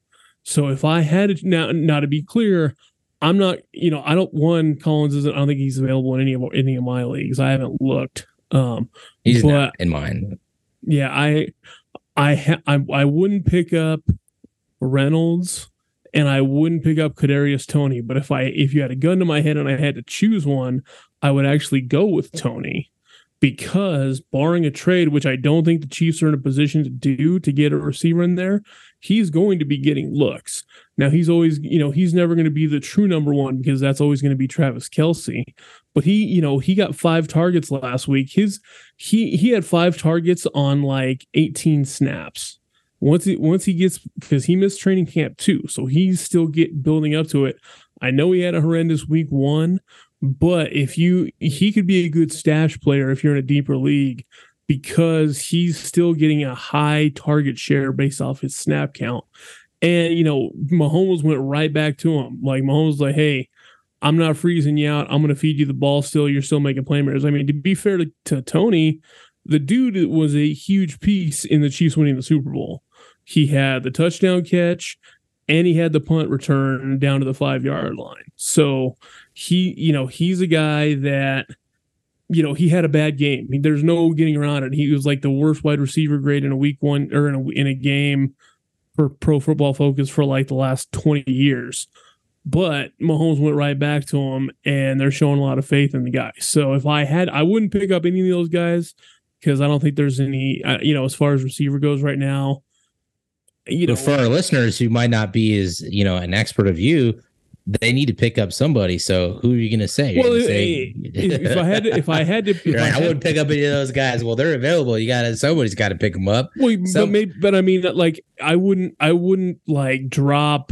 So if I had to now, now to be clear, I'm not, you know, I don't one Collins isn't. I don't think he's available in any of any of my leagues. I haven't looked. Um, he's but, not in mine. Yeah, I, I, ha- I, I wouldn't pick up Reynolds, and I wouldn't pick up Kadarius Toney. But if I, if you had a gun to my head and I had to choose one, I would actually go with Toney because barring a trade, which I don't think the Chiefs are in a position to do to get a receiver in there, he's going to be getting looks. Now he's always, you know, he's never going to be the true number one because that's always going to be Travis Kelce. But he, you know, he got five targets last week. His he he had five targets on like 18 snaps. Once he once he gets because he missed training camp too, so he's still get building up to it. I know he had a horrendous week one, but if you, he could be a good stash player if you're in a deeper league because he's still getting a high target share based off his snap count. And, you know, Mahomes went right back to him. Like, Mahomes like, hey, I'm not freezing you out. I'm to feed you the ball still. You're still making playmakers. I mean, to be fair to, to Toney, the dude was a huge piece in the Chiefs winning the Super Bowl. He had the touchdown catch and he had the punt return down to the five yard line. So he, you know, he's a guy that, you know, he had a bad game. I mean, there's no getting around it. He was like the worst wide receiver grade in a week one or in a, in a game for pro football focus for like the last 20 years. But Mahomes went right back to him and they're showing a lot of faith in the guy. So if I had, I wouldn't pick up any of those guys because I don't think there's any, uh, you know, as far as receiver goes right now. You know, but for our listeners who might not be as, you know, an expert of you, they need to pick up somebody. So who are you going to say? Well, uh, say, if I had to, if I had to, like, I, had, I, wouldn't pick up any of those guys. Well, they're available. You got to somebody's got to pick them up. Well, Some, but maybe, but I mean, like I wouldn't, I wouldn't like drop.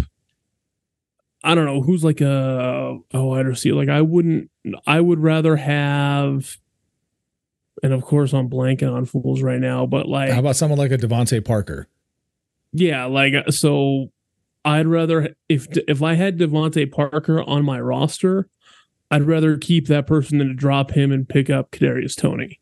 I don't know who's like a oh I don't see Like I wouldn't. I would rather have. And of course, I'm blanking on fools right now. But like, how about someone like a DeVante Parker? Yeah, like so I'd rather if if I had DeVante Parker on my roster, I'd rather keep that person than to drop him and pick up Kadarius Toney.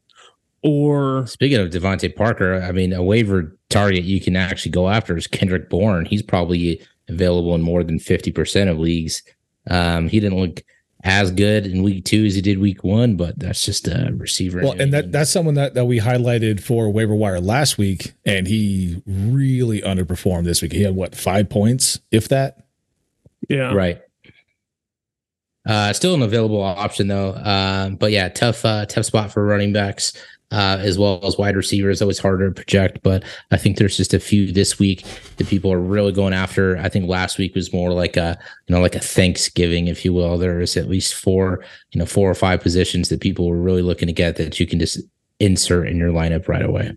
Or speaking of DeVante Parker, I mean a waiver target you can actually go after is Kendrick Bourne. He's probably available in more than fifty percent of leagues. Um, he didn't look as good in week two as he did week one, but that's just a receiver. Well, and that that's someone that, that we highlighted for waiver wire last week, and he really underperformed this week. He had what five points, if that. Yeah. Right. Uh, still an available option though. Uh, but yeah, tough, uh, tough spot for running backs uh, as well as wide receivers. Always harder to project, but I think there's just a few this week that people are really going after. I think last week was more like a you know like a Thanksgiving, if you will. There was at least four you know four or five positions that people were really looking to get that you can just insert in your lineup right away.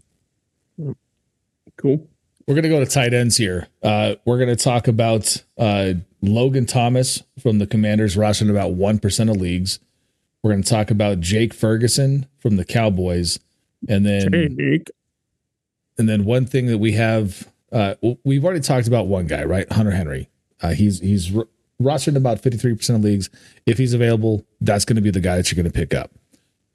Cool. We're gonna go to tight ends here. Uh, we're gonna talk about uh, Logan Thomas from the Commanders, rostered about one percent of leagues. We're going to talk about Jake Ferguson from the Cowboys, and then Jake. and then one thing that we have uh, we've already talked about one guy, right? Hunter Henry. Uh, he's he's r- rostered about fifty three percent of leagues. If he's available, that's going to be the guy that you're going to pick up.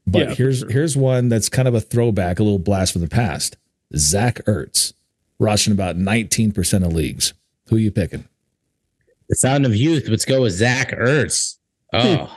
But yeah, here's sure. here's one that's kind of a throwback, a little blast from the past. Zach Ertz, rushing about 19% of leagues. Who are you picking? The sound of youth. Let's go with Zach Ertz. Oh,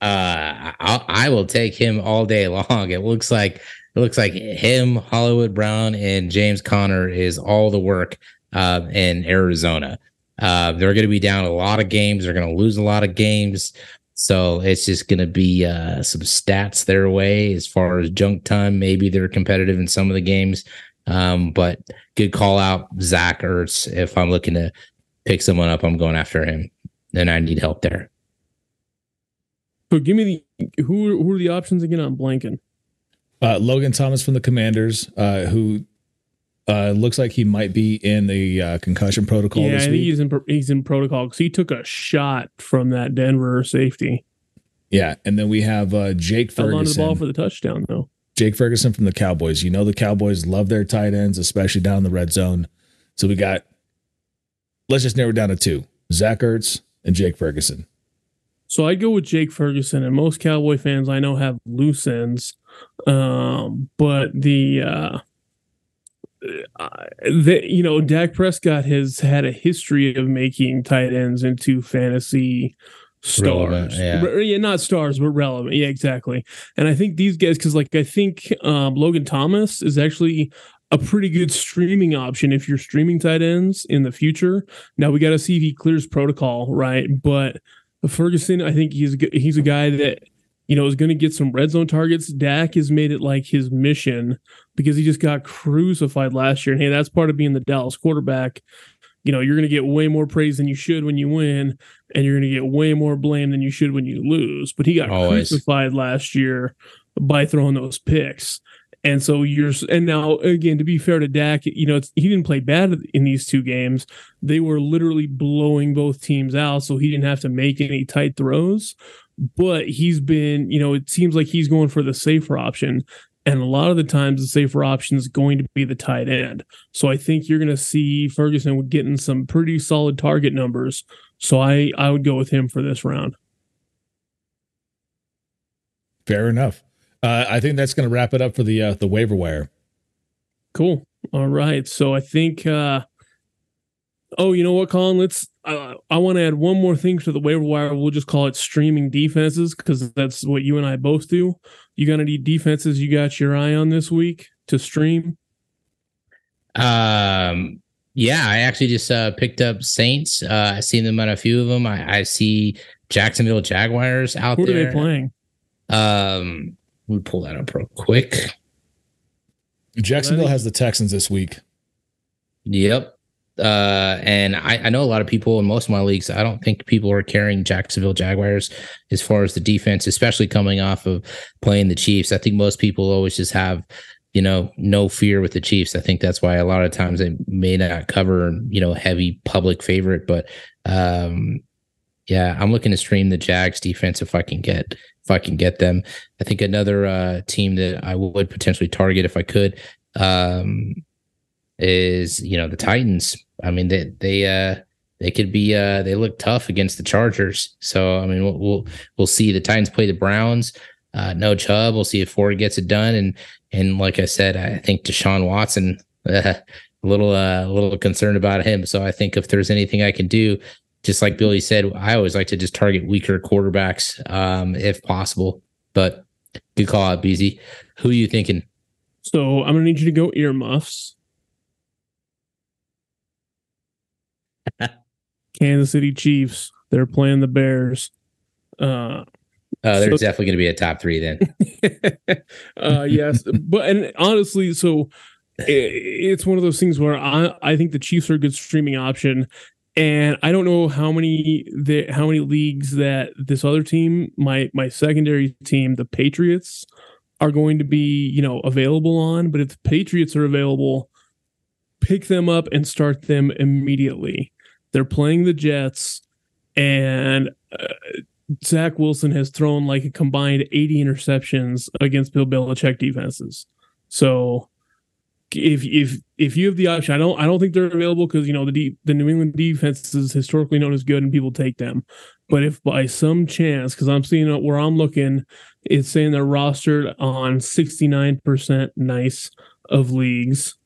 uh, I, I will take him all day long. It looks like it looks like him, Hollywood Brown, and James Conner is all the work uh, in Arizona. Uh, they're going to be down a lot of games. They're going to lose a lot of games. So it's just going to be uh, some stats their way as far as junk time. Maybe they're competitive in some of the games. Um, but good call out, Zach Ertz. If I'm looking to pick someone up, I'm going after him. Then I need help there. So give me the who who are the options again? I'm blanking. Uh, Logan Thomas from the Commanders, uh, who uh, looks like he might be in the uh, concussion protocol. Yeah, this I think week. he's in he's in protocol because he took a shot from that Denver safety. Yeah, and then we have uh, Jake Held onto the ball Ferguson. for the touchdown though. Jake Ferguson from the Cowboys. You know the Cowboys love their tight ends, especially down the red zone. So we got. Let's just narrow it down to two: Zach Ertz and Jake Ferguson. So I'd go with Jake Ferguson, and most Cowboy fans I know have loose ends. Um, but the uh, uh, the you know Dak Prescott has had a history of making tight ends into fantasy Relevant, stars. yeah. Re- yeah, not stars, but relevant. Yeah, exactly. And I think these guys, because like I think um, Logan Thomas is actually a pretty good streaming option if you're streaming tight ends in the future. Now we got to see if he clears protocol, right? But Ferguson, I think he's he's a guy that you know is going to get some red zone targets. Dak has made it like his mission because he just got crucified last year. And hey, that's part of being the Dallas quarterback. You know, you're going to get way more praise than you should when you win, and you're going to get way more blame than you should when you lose. But he got Always. crucified last year by throwing those picks. And so you're, and now again, to be fair to Dak, you know, he didn't play bad in these two games. They were literally blowing both teams out, so he didn't have to make any tight throws. But he's been, you know, it seems like he's going for the safer option. And a lot of the times, the safer option is going to be the tight end. So I think you're going to see Ferguson getting some pretty solid target numbers. So I, I would go with him for this round. Fair enough. Uh, I think that's going to wrap it up for the uh, the waiver wire. Cool. All right. So I think. uh Oh, you know what, Collin? Let's. Uh, I want to add one more thing to the waiver wire. We'll just call it streaming defenses because that's what you and I both do. You got any defenses you got your eye on this week to stream? Um, yeah, I actually just uh, picked up Saints. Uh, I've seen them on a few of them. I, I see Jacksonville Jaguars out Who are there. they playing? Um, let me pull that up real quick. Jacksonville has the Texans this week. Yep. Uh, and I, I know a lot of people in most of my leagues. I don't think people are carrying Jacksonville Jaguars as far as the defense, especially coming off of playing the Chiefs. I think most people always just have, you know, no fear with the Chiefs. I think that's why a lot of times they may not cover, you know, heavy public favorite. But um, yeah, I'm looking to stream the Jags defense if I can get if I can get them. I think another uh, team that I would potentially target if I could um, is you know the Titans. I mean they they uh they could be uh they look tough against the Chargers. So I mean we'll we'll, we'll see. The Titans play the Browns. Uh, no Chubb. We'll see if Ford gets it done. And and like I said, I think Deshaun Watson. Uh, a little uh, a little concerned about him. So I think if there's anything I can do, just like Billy said, I always like to just target weaker quarterbacks um, if possible. But good call out, BZ. Who are you thinking? So I'm gonna need you to go earmuffs. Kansas City Chiefs. They're playing the Bears. Uh, Uh, there's So- definitely going to be a top three then. uh yes but and honestly so i it's one of those things where i i think the chiefs are a good streaming option and i don't know how many the how many leagues that this other team my my secondary team the patriots are going to be you know available on but if the patriots are available pick them up and start them immediately they're playing the jets and uh, Zach Wilson has thrown like a combined 80 interceptions against Bill Belichick defenses. So if if if you have the option, I don't I don't think they're available because you know the the New England defense is historically known as good and people take them. But if by some chance, because I'm seeing where I'm looking, it's saying they're rostered on 69% nice of leagues.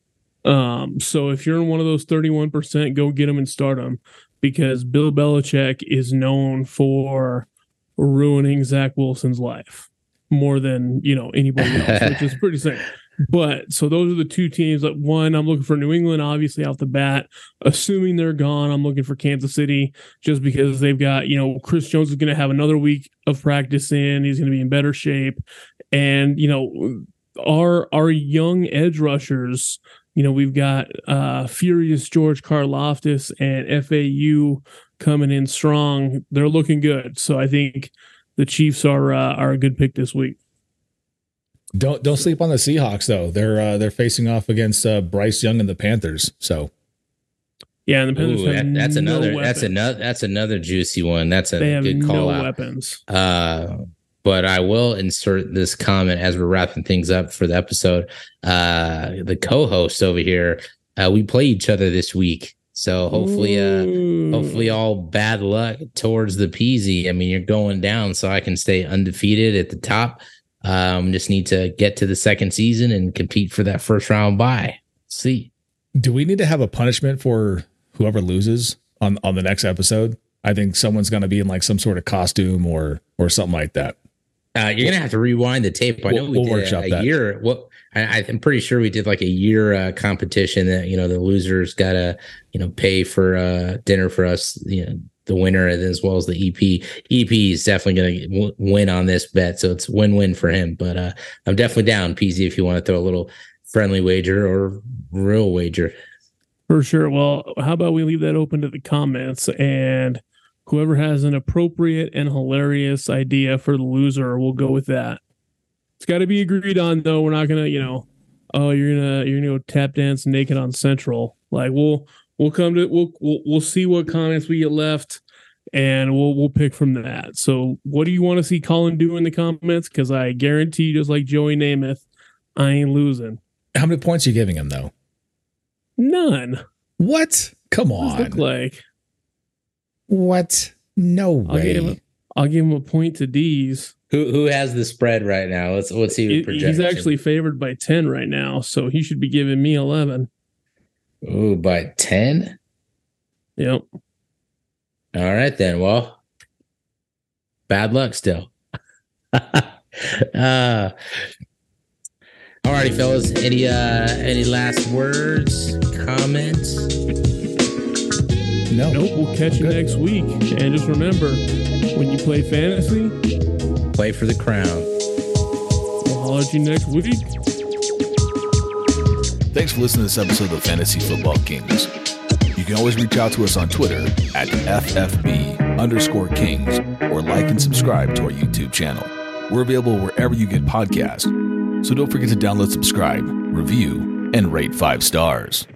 Um, so if you're in one of those 31%, go get them and start them because Bill Belichick is known for ruining Zach Wilson's life more than you know anybody else, which is pretty sick. But so those are the two teams. That one, I'm looking for New England, obviously off the bat. Assuming they're gone, I'm looking for Kansas City just because they've got you know Chris Jones is going to have another week of practice in. He's going to be in better shape, and you know our our young edge rushers. You know we've got uh, Furious George Karlaftis and FAU coming in strong. They're looking good. So I think the Chiefs are uh, are a good pick this week. Don't don't sleep on the Seahawks though. They're uh, they're facing off against uh, Bryce Young and the Panthers. So yeah, and the Panthers Ooh, that, that's no another weapons. that's another that's another juicy one. That's a they have good call no out. Weapons. Uh, but I will insert this comment as we're wrapping things up for the episode. Uh, the co-host over here, uh, we play each other this week. So hopefully, uh, hopefully all bad luck towards the Peasy. I mean, you're going down, so I can stay undefeated at the top. Um, just need to get to the second season and compete for that first round bye. See. Do we need to have a punishment for whoever loses on on the next episode? I think someone's going to be in like some sort of costume or or something like that. Uh, you're gonna have to rewind the tape. I know we'll, we we'll did a, a year. What I, am pretty sure we did like a year uh, competition that you know the losers gotta you know pay for uh, dinner for us. You know the winner as well as the EP. EP is definitely gonna win on this bet, so it's win win for him. But uh, I'm definitely down, PZ, if you want to throw a little friendly wager or real wager. For sure. Well, how about we leave that open to the comments and Whoever has an appropriate and hilarious idea for the loser we'll go with that. It's got to be agreed on, though. We're not gonna, you know, oh, you're gonna you're gonna go tap dance naked on Central. Like we'll we'll come to we'll we'll, we'll see what comments we get left, and we'll we'll pick from that. So, what do you want to see Collin do in the comments? Because I guarantee, just like Joey Namath, I ain't losing. How many points are you giving him though? None. What? Come on. look like what? No way. I'll give, him, I'll give him a point to D's. Who who has the spread right now? Let's let's see. It, he's actually favored by ten right now, so he should be giving me eleven. Oh, by ten. Yep. All right then. Well, bad luck still. uh all righty, fellas. Any uh any last words, comments? No. Nope. We'll catch you next week. And just remember, when you play fantasy, play for the crown. We'll holler at you next week. Thanks for listening to this episode of Fantasy Football Kings. You can always reach out to us on Twitter at FFB underscore Kings or like and subscribe to our YouTube channel. We're available wherever you get podcasts. So don't forget to download, subscribe, review, and rate five stars.